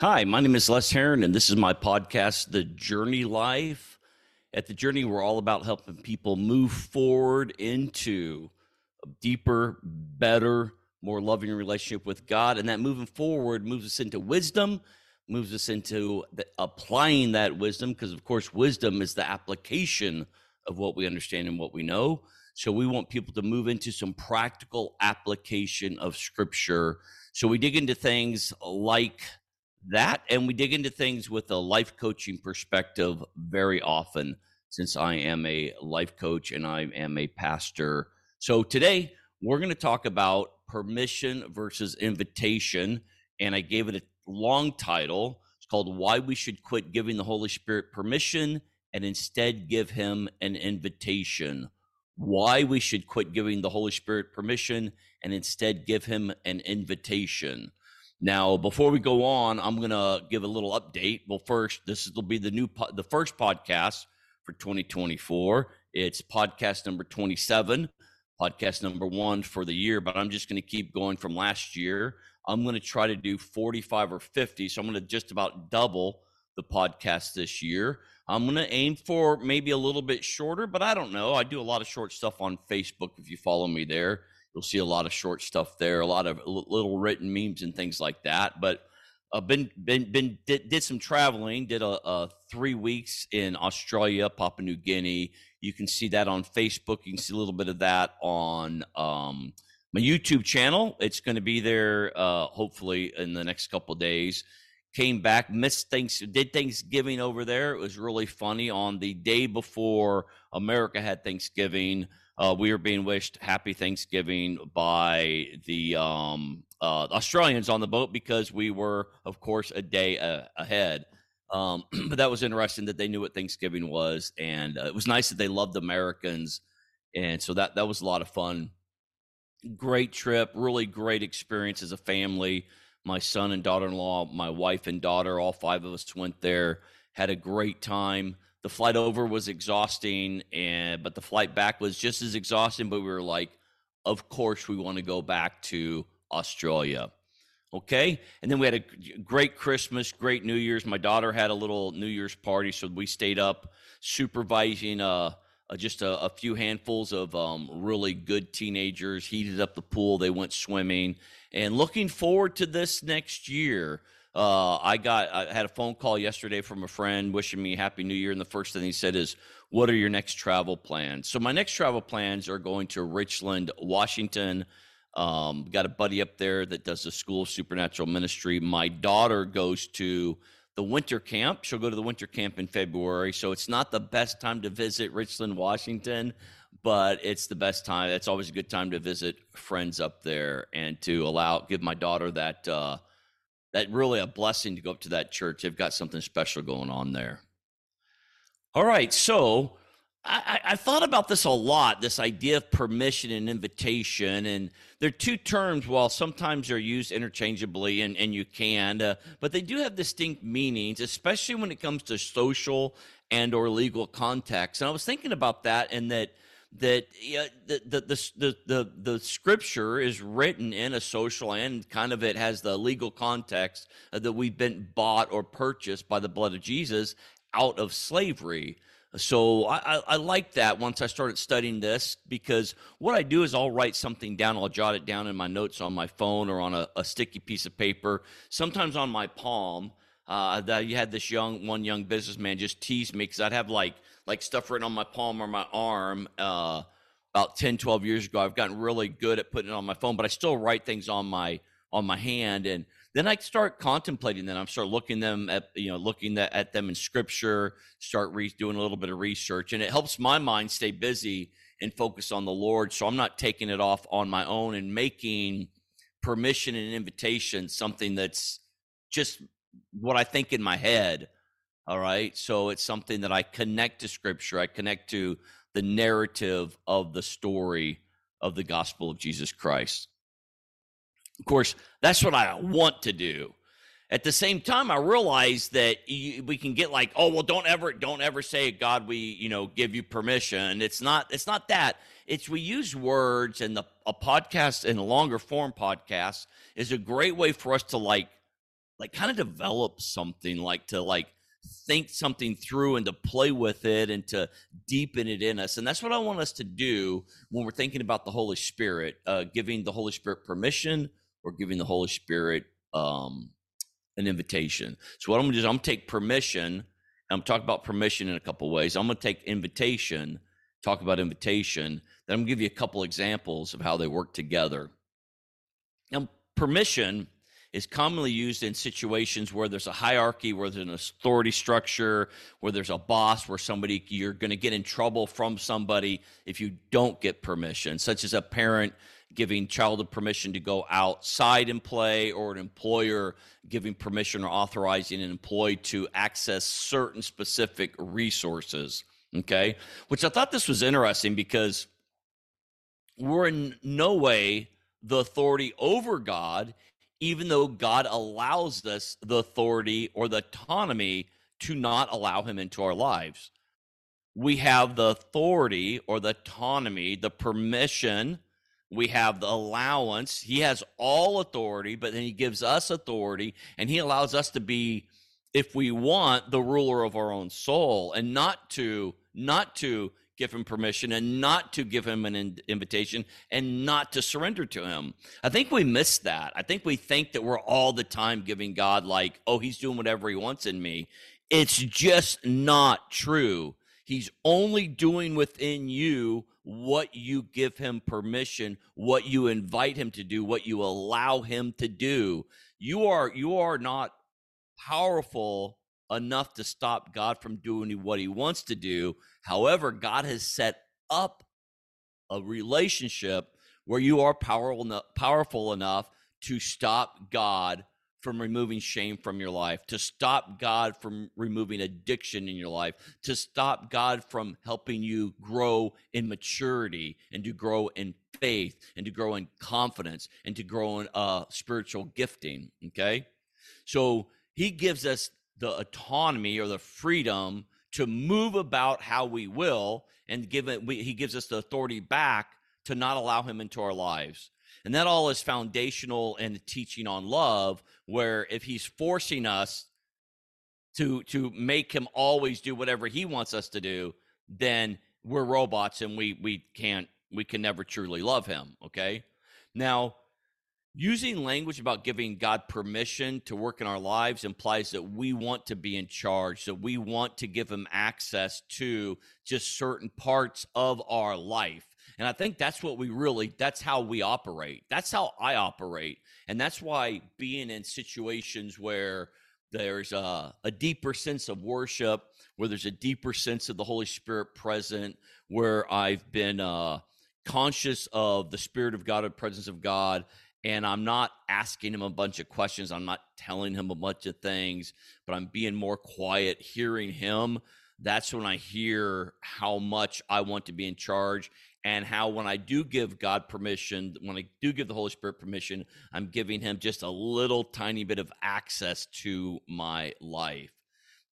Hi, my name is Les Herron, and this is my podcast, The Journey Life. At The Journey, we're all about helping people move forward into a deeper, better, more loving relationship with God. And that moving forward moves us into wisdom, moves us into the, applying that wisdom, because of course, wisdom is the application of what we understand and what we know. So we want people to move into some practical application of scripture. So we dig into things like that and we dig into things with a life coaching perspective very often since I am a life coach and I am a pastor. So today we're going to talk about permission versus invitation and I gave it a long title. It's called Why We Should Quit Giving the Holy Spirit Permission and Instead Give Him an Invitation. Why we should quit giving the Holy Spirit permission and instead give him an invitation. Now, before we go on, I'm gonna give a little update. Well, first, this will be the new po- the first podcast for 2024. It's podcast number 27, podcast number one for the year. But I'm just gonna keep going from last year. I'm gonna try to do 45 or 50, so I'm gonna just about double the podcast this year. I'm gonna aim for maybe a little bit shorter, but I don't know. I do a lot of short stuff on Facebook. If you follow me there You'll see a lot of short stuff there, a lot of little written memes and things like that. But uh, been been been did, did some traveling. Did a, a, three weeks in Australia, Papua New Guinea. You can see that on Facebook. You can see a little bit of that on um, my YouTube channel. It's going to be there uh, hopefully in the next couple days. Came back, missed things, did Thanksgiving over there. It was really funny. On the day before America had Thanksgiving, uh, we were being wished happy Thanksgiving by the um, uh, Australians on the boat because we were, of course, a day uh, ahead. Um, but that was interesting that they knew what Thanksgiving was, and uh, it was nice that they loved Americans, and so that that was a lot of fun. Great trip, really great experience as a family. My son and daughter-in-law, my wife and daughter, all five of us went there, had a great time the flight over was exhausting and but the flight back was just as exhausting but we were like of course we want to go back to australia. Okay? And then we had a great christmas great new year's. My daughter had a little new year's party so we stayed up supervising uh, uh just a, a, few handfuls of um, really good teenagers heated up the pool they went swimming. And looking forward to this next year uh, I got I had a phone call yesterday from a friend wishing me happy new year and the first thing he said is what are your next travel plans? So my next travel plans are going to richland washington. Um, got a buddy up there that does the school of supernatural ministry. My daughter goes to the winter camp. She'll go to the winter camp in february so it's not the best time to visit richland washington but it's the best time. It's always a good time to visit friends up there and to allow give my daughter that uh, that really a blessing to go up to that church. They've got something special going on there. All right, so I, I, thought about this a lot this idea of permission and invitation and they're two terms while sometimes they're used interchangeably and, and you can uh, but they do have distinct meanings especially when it comes to social and or legal context and i was thinking about that and that that the, the, the, the, the scripture is written in a social and kind of it has the legal context that we've been bought or purchased by the blood of Jesus out of slavery. So I, I, I, like that once I started studying this because what I do is I'll write something down. I'll jot it down in my notes on my phone or on a, a sticky piece of paper, sometimes on my palm. Uh, that you had this young one young businessman just tease me because I'd have like like stuff written on my palm or my arm uh, about 10 12 years ago. I've gotten really good at putting it on my phone but i still write things on my on my hand. And then i start contemplating them. I start looking them at you know looking at them in scripture start re- doing a little bit of research. And it helps my mind stay busy and focus on the lord. So i'm not taking it off on my own and making permission and invitation something that's just what i think in my head all right. So it's something that I connect to scripture, I connect to the narrative of the story of the gospel of Jesus Christ. Of course, that's what I want to do. At the same time, I realize that we can get like, oh well, don't ever, don't ever say, God, we, you know, give you permission. It's not, it's not that. It's we use words, and the a podcast and a longer form podcast is a great way for us to like like kind of develop something like to like think something through and to play with it and to deepen it in us and that's what i want us to do when we're thinking about the holy spirit uh, giving the holy spirit permission or giving the holy spirit um, an invitation. So what i'm gonna do is i'm gonna take permission i'm talking about permission in a couple ways. I'm gonna take invitation talk about invitation then i'm gonna give you a couple examples of how they work together. Now permission is commonly used in situations where there's a hierarchy, where there's an authority structure, where there's a boss, where somebody you're going to get in trouble from somebody if you don't get permission, such as a parent giving child permission to go outside and play, or an employer giving permission or authorizing an employee to access certain specific resources. Okay, which I thought this was interesting because we're in no way the authority over God even though God allows us the authority or the autonomy to not allow him into our lives. We have the authority or the autonomy, the permission, we have the allowance. He has all authority, but then he gives us authority and he allows us to be if we want the ruler of our own soul and not to not to give him permission and not to give him an in- invitation and not to surrender to him. I think we miss that. I think we think that we're all the time giving God, like, oh, he's doing whatever he wants in me. It's just not true. He's only doing within you what you give him permission, what you invite him to do, what you allow him to do. You are you are not powerful enough to stop God from doing what he wants to do. However, God has set up a relationship where you are powerful enough, powerful enough to stop God from removing shame from your life, to stop God from removing addiction in your life, to stop God from helping you grow in maturity and to grow in faith and to grow in confidence and to grow in uh, spiritual gifting. Okay. So he gives us the autonomy or the freedom to move about how we will and give it we, he gives us the authority back to not allow him into our lives. And that all is foundational in the teaching on love where if he's forcing us to to make him always do whatever he wants us to do then we're robots and we we can't we can never truly love him okay? Now Using language about giving God permission to work in our lives implies that we want to be in charge, that we want to give him access to just certain parts of our life. And I think that's what we really, that's how we operate. That's how I operate. And that's why being in situations where there's a, a deeper sense of worship, where there's a deeper sense of the Holy Spirit present, where I've been uh, conscious of the Spirit of God and presence of God and I'm not asking him a bunch of questions. I'm not telling him a bunch of things, but I'm being more quiet, hearing him. That's when I hear how much I want to be in charge and how when I do give God permission, when I do give the Holy Spirit permission, I'm giving him just a little tiny bit of access to my life.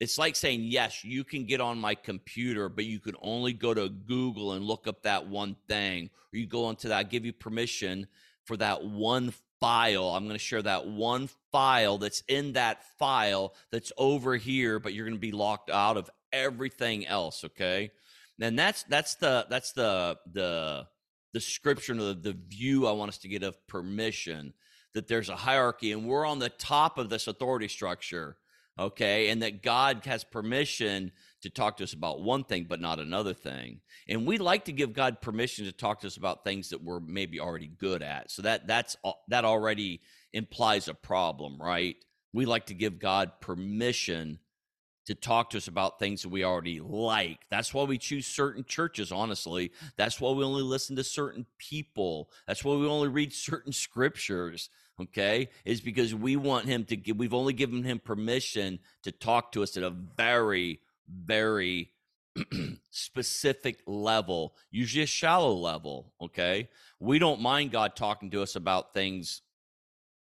It's like saying, yes, you can get on my computer, but you can only go to Google and look up that one thing, or you go onto that, I give you permission for that one file. I'm going to share that one file that's in that file that's over here, but you're going to be locked out of everything else. Okay. And that's that's the that's the the description of the, the view I want us to get of permission that there's a hierarchy and we're on the top of this authority structure okay and that god has permission to talk to us about one thing but not another thing and we like to give god permission to talk to us about things that we're maybe already good at so that that's that already implies a problem right we like to give god permission to talk to us about things that we already like. That's why we choose certain churches, honestly. That's why we only listen to certain people. That's why we only read certain scriptures okay, is because we want him to give, we've only given him permission to talk to us at a very, very specific level, usually a shallow level, okay? We don't mind God talking to us about things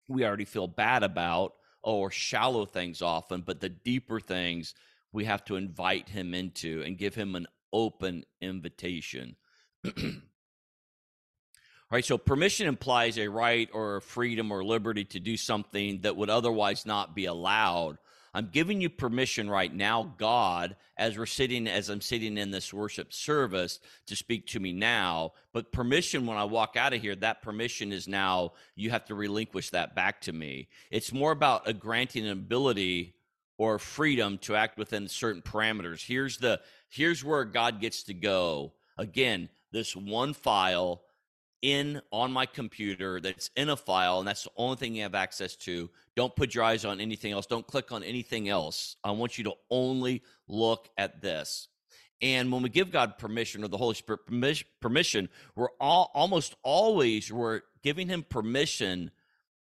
we already feel bad about oh, or shallow things often, but the deeper things we have to invite him into and give him an open invitation. right? So permission implies a right or a freedom or liberty to do something that would otherwise not be allowed. I'm giving you permission right now, God, as we're sitting, as I'm sitting in this worship service to speak to me now. But permission, when I walk out of here, that permission is now, you have to relinquish that back to me. It's more about a granting an ability or freedom to act within certain parameters. Here's the, here's where God gets to go. Again, this one file in on my computer that's in a file and that's the only thing you have access to. Don't put your eyes on anything else. Don't click on anything else. I want you to only look at this. And when we give god permission or the holy spirit permission we're all almost always we're giving him permission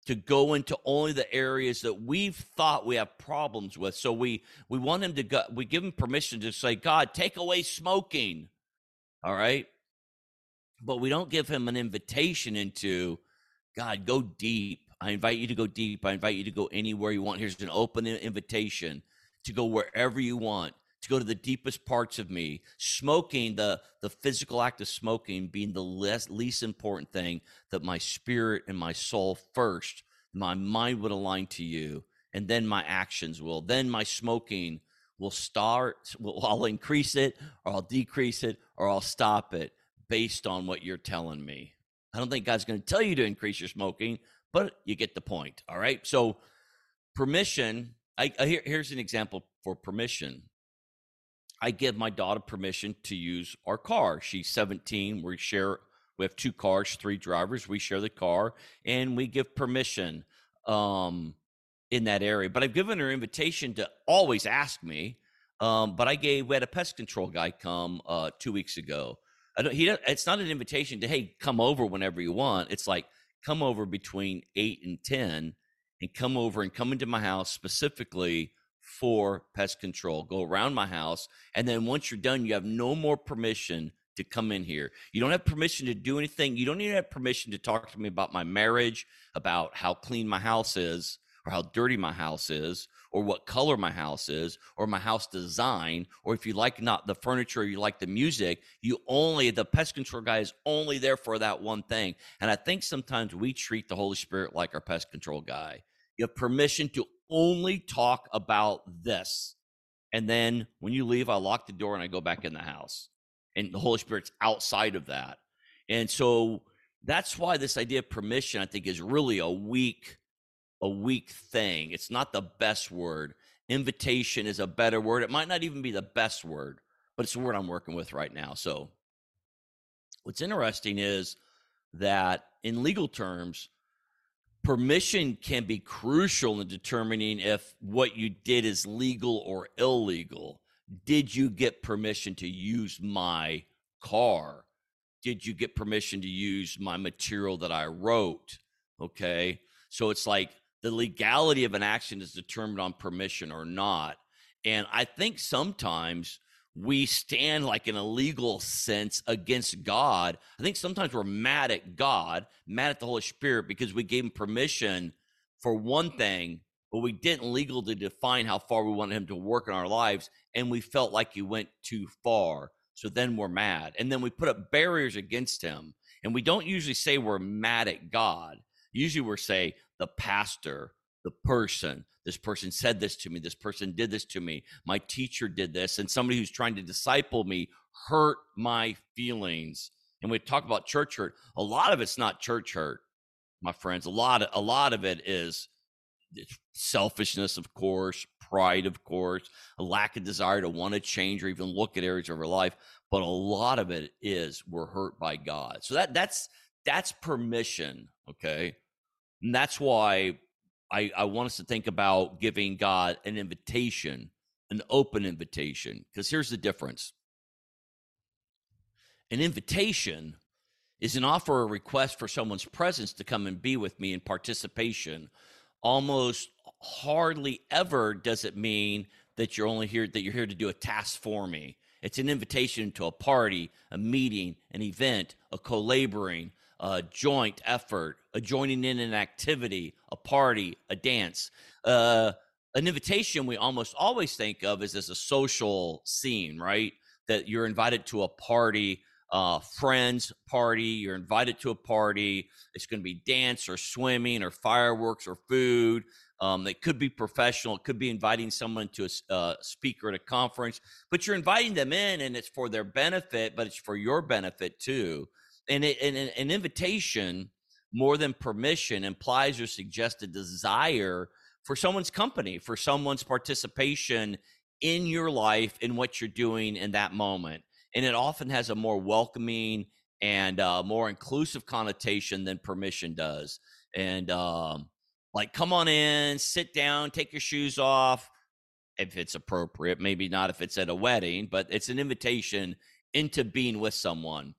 to go into only the areas that we've thought we have problems with. So we we want him to go we give him permission to say god take away smoking. All right but we don't give him an invitation into God, go deep. I invite you to go deep. I invite you to go anywhere you want. Here's an open invitation to go wherever you want, to go to the deepest parts of me. Smoking, the, the physical act of smoking being the less, least important thing, that my spirit and my soul first, my mind would align to you, and then my actions will. Then my smoking will start, will, I'll increase it, or I'll decrease it, or I'll stop it based on what you're telling me. I don't think God's going to tell you to increase your smoking, but you get the point. All right. So, permission. I, I here, here's an example for permission. I give my daughter permission to use our car. She's 17. We share. We have two cars, three drivers. We share the car, and we give permission um, in that area. But I've given her invitation to always ask me. Um, but I gave we had a pest control guy come uh, two weeks ago I don't, he it's not an invitation to hey come over whenever you want. It's like come over between eight and ten, and come over and come into my house specifically for pest control. Go around my house, and then once you're done, you have no more permission to come in here. You don't have permission to do anything. You don't even have permission to talk to me about my marriage, about how clean my house is, or how dirty my house is, or what color my house is or my house design or if you like not the furniture you like the music you only the pest control guy is only there for that one thing. And i think sometimes we treat the holy spirit like our pest control guy. You have permission to only talk about this. And then when you leave i lock the door and i go back in the house. And the holy spirit's outside of that. And so that's why this idea of permission i think is really a weak a weak thing. It's not the best word. Invitation is a better word. It might not even be the best word, but it's the word I'm working with right now. So, what's interesting is that in legal terms, permission can be crucial in determining if what you did is legal or illegal. Did you get permission to use my car? Did you get permission to use my material that I wrote? Okay. So it's like the legality of an action is determined on permission or not. And I think sometimes we stand like in a legal sense against God. I think sometimes we're mad at God, mad at the Holy Spirit because we gave him permission for one thing, but we didn't legally define how far we wanted him to work in our lives. And we felt like he went too far. So then we're mad. And then we put up barriers against him. And we don't usually say we're mad at God. Usually we're say the pastor, the person, this person said this to me, this person did this to me, my teacher did this, and somebody who's trying to disciple me hurt my feelings. And we talk about church hurt. A lot of it's not church hurt, my friends. A lot of a lot of it is selfishness, of course, pride, of course, a lack of desire to want to change or even look at areas of our life. But a lot of it is we're hurt by God. So that that's that's permission. Okay. And that's why I, I want us to think about giving God an invitation, an open invitation. Because here's the difference an invitation is an offer or request for someone's presence to come and be with me in participation. Almost hardly ever does it mean that you're only here that you're here to do a task for me. It's an invitation to a party, a meeting, an event, a co-laboring, a joint effort, a joining in an activity, a party, a dance. Uh, an invitation we almost always think of is as a social scene, right? That you're invited to a party uh, friends party. You're invited to a party. It's going to be dance or swimming or fireworks or food. Um, it could be professional. It could be inviting someone to a uh, speaker at a conference, but you're inviting them in, and it's for their benefit, but it's for your benefit too. And, it, and an invitation, more than permission, implies or suggests a desire for someone's company, for someone's participation in your life, in what you're doing in that moment. And it often has a more welcoming and uh, more inclusive connotation than permission does. And um, like come on in sit down take your shoes off if it's appropriate maybe not if it's at a wedding but it's an invitation into being with someone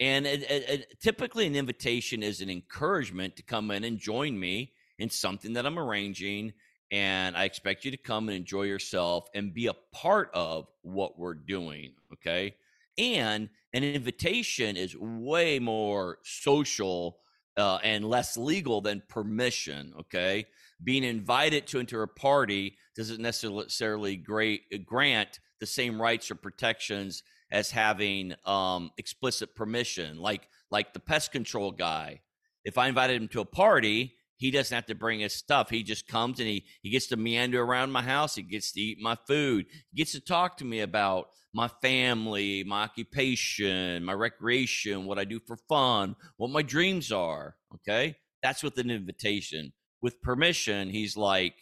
and it, it, it, typically an invitation is an encouragement to come in and join me in something that i'm arranging and i expect you to come and enjoy yourself and be a part of what we're doing okay and an invitation is way more social uh, and less legal than permission. Okay, being invited to enter a party doesn't necessarily great, grant the same rights or protections as having um, explicit permission. Like like the pest control guy, if I invited him to a party, he doesn't have to bring his stuff. He just comes and he he gets to meander around my house. He gets to eat my food. He gets to talk to me about my family, my occupation, my recreation, what I do for fun, what my dreams are. Okay. That's with an invitation. With permission, he's like,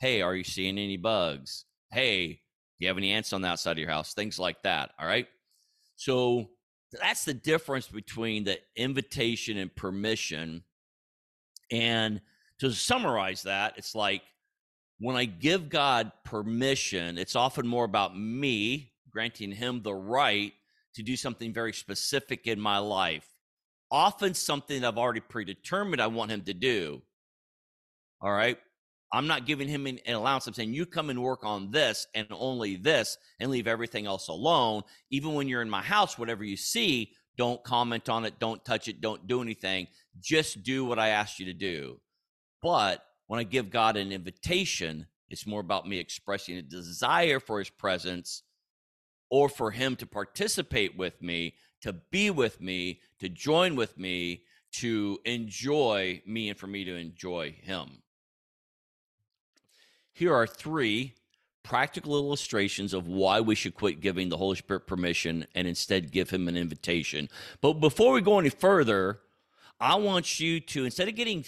Hey, are you seeing any bugs? Hey, you have any ants on the outside of your house? Things like that. All right. So that's the difference between the invitation and permission. And to summarize that, it's like when I give God permission, it's often more about me granting him the right to do something very specific in my life. Often something I've already predetermined I want him to do. All right. I'm not giving him an, allowance. I'm saying you come and work on this and only this and leave everything else alone. Even when you're in my house, whatever you see, don't comment on it, don't touch it, don't do anything. Just do what I asked you to do. But when I give God an invitation, it's more about me expressing a desire for his presence or for him to participate with me, to be with me, to join with me, to enjoy me, and for me to enjoy him. Here are three practical illustrations of why we should quit giving the Holy Spirit permission and instead give him an invitation. But before we go any further, I want you to, instead of getting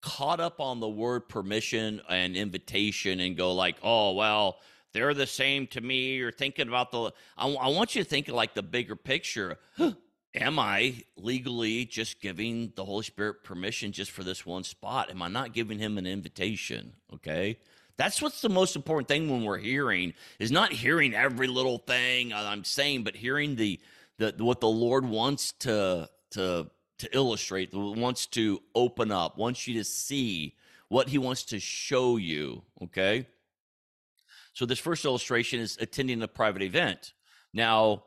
caught up on the word permission and invitation and go like, oh, well, they're the same to me. You're thinking about the, I, I want you to think like the bigger picture. Am I legally just giving the Holy Spirit permission just for this one spot? Am I not giving him an invitation? Okay. That's what's the most important thing when we're hearing is not hearing every little thing I'm saying, but hearing the, the what the Lord wants to to to illustrate, wants to open up, wants you to see what He wants to show you. Okay. So this first illustration is attending a private event. Now,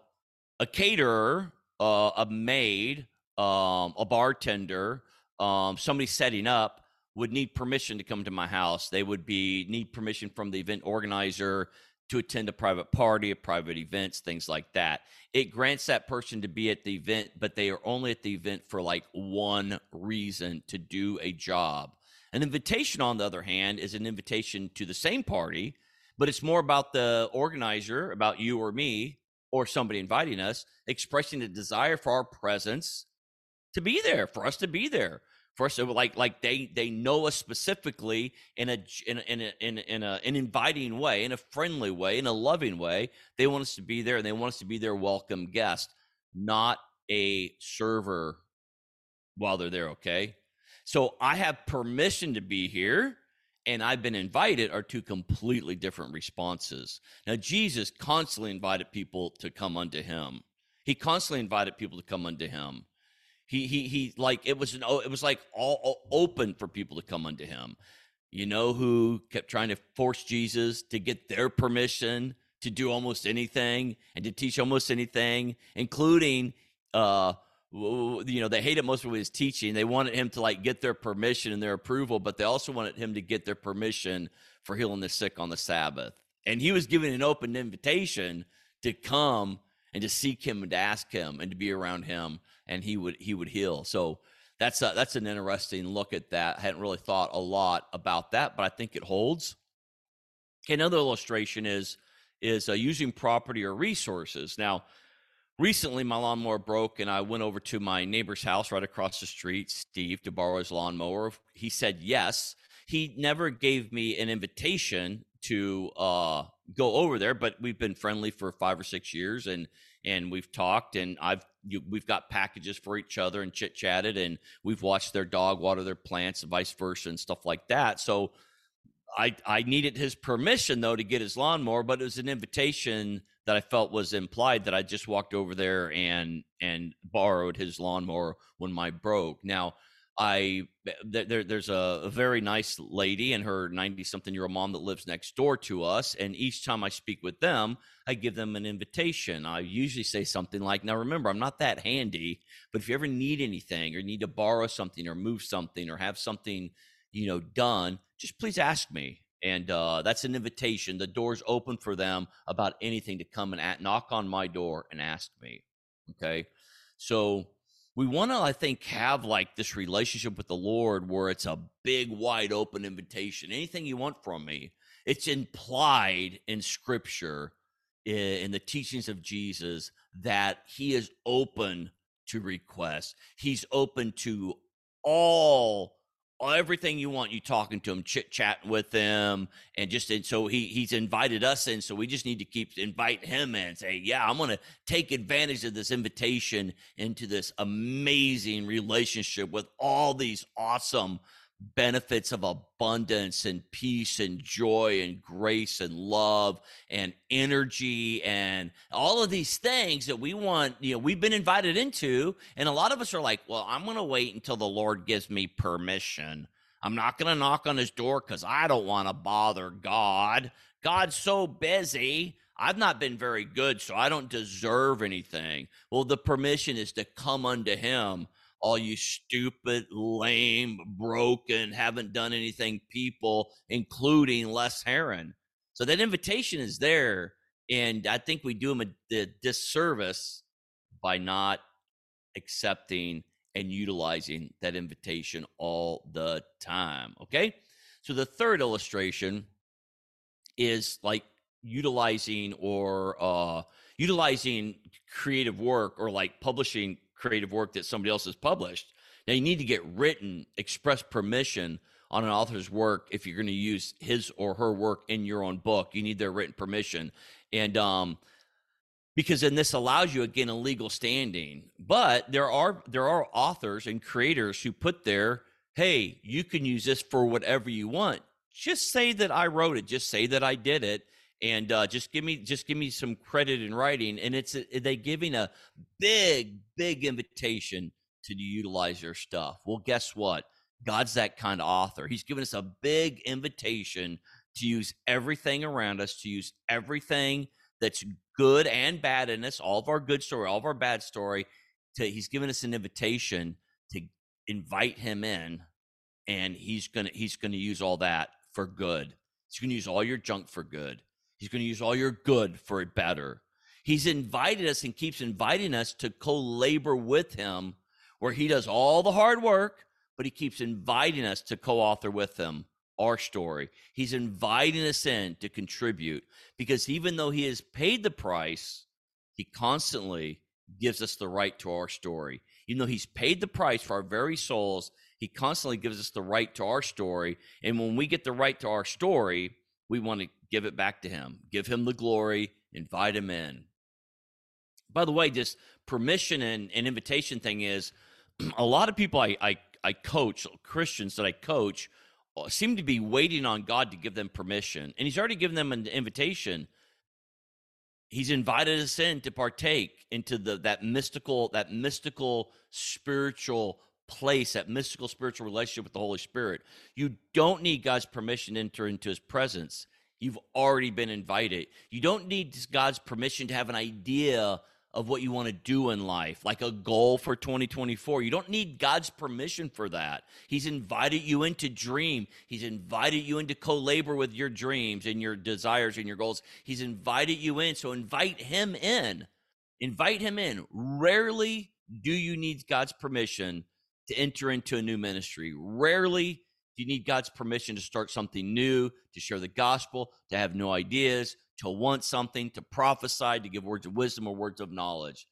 a caterer, uh, a maid, um, a bartender, um, somebody setting up would need permission to come to my house. They would be need permission from the event organizer to attend a private party, a private events, things like that. It grants that person to be at the event, but they are only at the event for like one reason to do a job. An invitation, on the other hand, is an invitation to the same party but it's more about the organizer, about you or me or somebody inviting us, expressing a desire for our presence to be there, for us to be there. Us uh, to like like they they know us specifically in a in a, in a, in, a, in an inviting way, in a friendly way, in a loving way. They want us to be there and they want us to be their welcome guest, not a server while they're there, okay? So I have permission to be here and I've been invited are two completely different responses. Now, Jesus constantly invited people to come unto him. He constantly invited people to come unto him. He, he, he, like, it was an, it was like all, all open for people to come unto him. You know who kept trying to force Jesus to get their permission to do almost anything and to teach almost anything, including, uh, you know they hated most of his teaching. They wanted him to like get their permission and their approval but they also wanted him to get their permission for healing the sick on the sabbath. And he was given an open invitation to come and to seek him and to ask him and to be around him and he would he would heal. So that's a, that's an interesting look at that. I hadn't really thought a lot about that but i think it holds. Okay, another illustration is is uh, using property or resources. Now recently my lawnmower broke and i went over to my neighbor's house right across the street steve to borrow his lawnmower. He said yes. He never gave me an invitation to uh, go over there, but we've been friendly for five or six years, and and we've talked, and I've you, we've got packages for each other and chit chatted, and we've watched their dog water their plants and vice versa and stuff like that. So I I needed his permission though to get his lawnmower, but it was an invitation that I felt was implied that I just walked over there and and borrowed his lawnmower when my broke. Now I there, there's a, a, very nice lady and her 90 something year old mom that lives next door to us. And each time I speak with them, I give them an invitation. I usually say something like, Now remember, I'm not that handy, but if you ever need anything or need to borrow something or move something or have something, you know, done, just please ask me. And uh, that's an invitation. The door's open for them about anything to come and at, knock on my door and ask me. Okay. So we want to i think have like this relationship with the lord where it's a big wide open invitation. Anything you want from me it's implied in scripture in the teachings of jesus that he is open to requests. He's open to all everything you want you talking to him chit chatting with him and just and so he he's invited us in so we just need to keep inviting him in say yeah i'm gonna take advantage of this invitation into this amazing relationship with all these awesome benefits of abundance and peace and joy and grace and love and energy and all of these things that we want you know we've been invited into. And a lot of us are like well i'm going to wait until the lord gives me permission. I'm not going to knock on his door cuz i don't want to bother god. God's so busy. I've not been very good, so I don't deserve anything. Well, the permission is to come unto him all you stupid, lame, broken, haven't done anything people, including Les Herron. So that invitation is there. And I think we do him a, a disservice by not accepting and utilizing that invitation all the time. Okay. So the third illustration is like utilizing or uh, utilizing creative work or like publishing creative work that somebody else has published. Now you need to get written express permission on an author's work if you're going to use his or her work in your own book. You need their written permission, and um, because then this allows you again a legal standing. But there are there are authors and creators who put there, hey, you can use this for whatever you want. Just say that I wrote it. Just say that I did it and uh, just give me just give me some credit in writing and it's a, they giving a big big invitation to utilize your stuff. Well guess what? God's that kind of author. He's given us a big invitation to use everything around us to use everything that's good and bad in us all of our good story all of our bad story to he's given us an invitation to invite him in and he's gonna he's gonna use all that for good. He's gonna use all your junk for good He's going to use all your good for it better. He's invited us and keeps inviting us to co labor with him, where he does all the hard work, but he keeps inviting us to co author with him our story. He's inviting us in to contribute because even though he has paid the price, he constantly gives us the right to our story. Even though he's paid the price for our very souls, he constantly gives us the right to our story. And when we get the right to our story, we want to give it back to him, give him the glory, invite him in. By the way, this permission and, and invitation thing is a lot of people I, I, I coach, Christians that I coach, uh, seem to be waiting on God to give them permission. And he's already given them an invitation. He's invited us in to partake into the that mystical, that mystical spiritual place, that mystical spiritual relationship with the Holy Spirit. You don't need God's permission to enter into his presence. You've already been invited. You don't need God's permission to have an idea of what you want to do in life, like a goal for 2024. You don't need God's permission for that. He's invited you into dream. He's invited you into co-labor with your dreams and your desires and your goals. He's invited you in. So invite him in. invite him in. Rarely do you need God's permission to enter into a new ministry. Rarely do you need God's permission to start something new, to share the gospel, to have new ideas, to want something, to prophesy, to give words of wisdom or words of knowledge.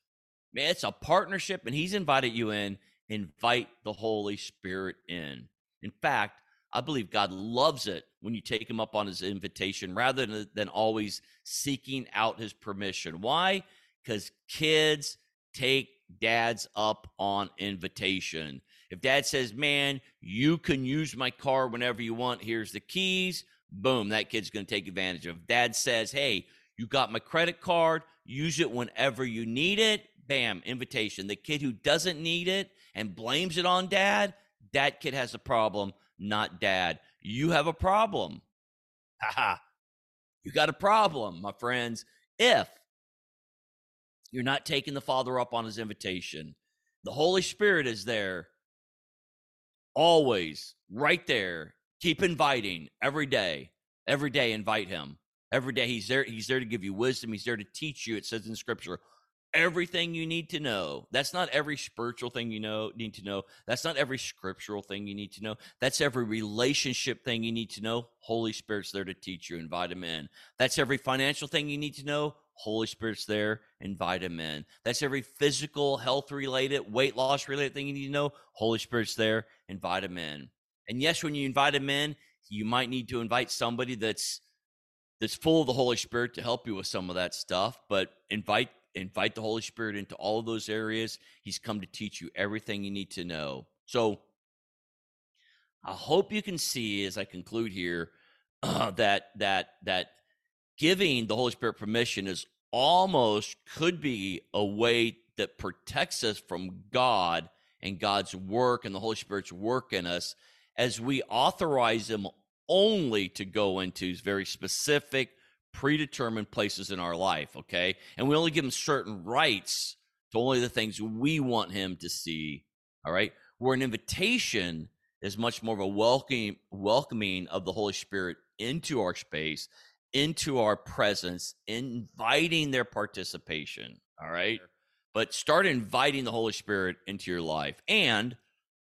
Man, it's a partnership, and He's invited you in. Invite the Holy Spirit in. In fact, I believe God loves it when you take him up on his invitation rather than, than always seeking out his permission. Why? Because kids take dads up on invitation. If dad says, Man, you can use my car whenever you want, here's the keys, boom, that kid's going to take advantage of. Dad says, Hey, you got my credit card, use it whenever you need it, bam, invitation. The kid who doesn't need it and blames it on dad, that kid has a problem, not dad. You have a problem. Haha. you got a problem, my friends. If you're not taking the Father up on his invitation, the Holy Spirit is there always, right there. Keep inviting every day. Every day, invite him. Every day, he's there. He's there to give you wisdom. He's there to teach you. It says in Scripture, everything you need to know. That's not every spiritual thing you know need to know. That's not every scriptural thing you need to know. That's every relationship thing you need to know. Holy Spirit's there to teach you. Invite him in. That's every financial thing you need to know. Holy Spirit's there. Invite him in. That's every physical, health related, weight loss related thing you need to know. Holy Spirit's there. Invite him in. And yes, when you invite him in, you might need to invite somebody that's that's full of the Holy Spirit to help you with some of that stuff, but invite invite the Holy Spirit into all of those areas. He's come to teach you everything you need to know. So I hope you can see as I conclude here uh, that that that giving the Holy Spirit permission is almost could be a way that protects us from God and God's work and the Holy Spirit's work in us as we authorize Him only to go into very specific predetermined places in our life, okay? And we only give him certain rights to only the things we want him to see, all right? Where an invitation is much more of a welcoming welcoming of the Holy Spirit into our space, into our presence, inviting their participation, all right? But start inviting the Holy Spirit into your life. And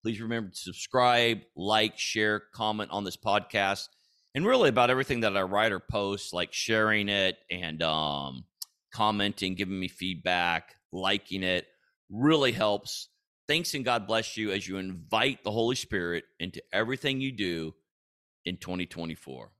please remember to subscribe, like, share, comment on this podcast and really about everything that I write or post, like sharing it and um, commenting, giving me feedback, liking it, really helps. Thanks and God bless you as you invite the Holy Spirit into everything you do in 2024.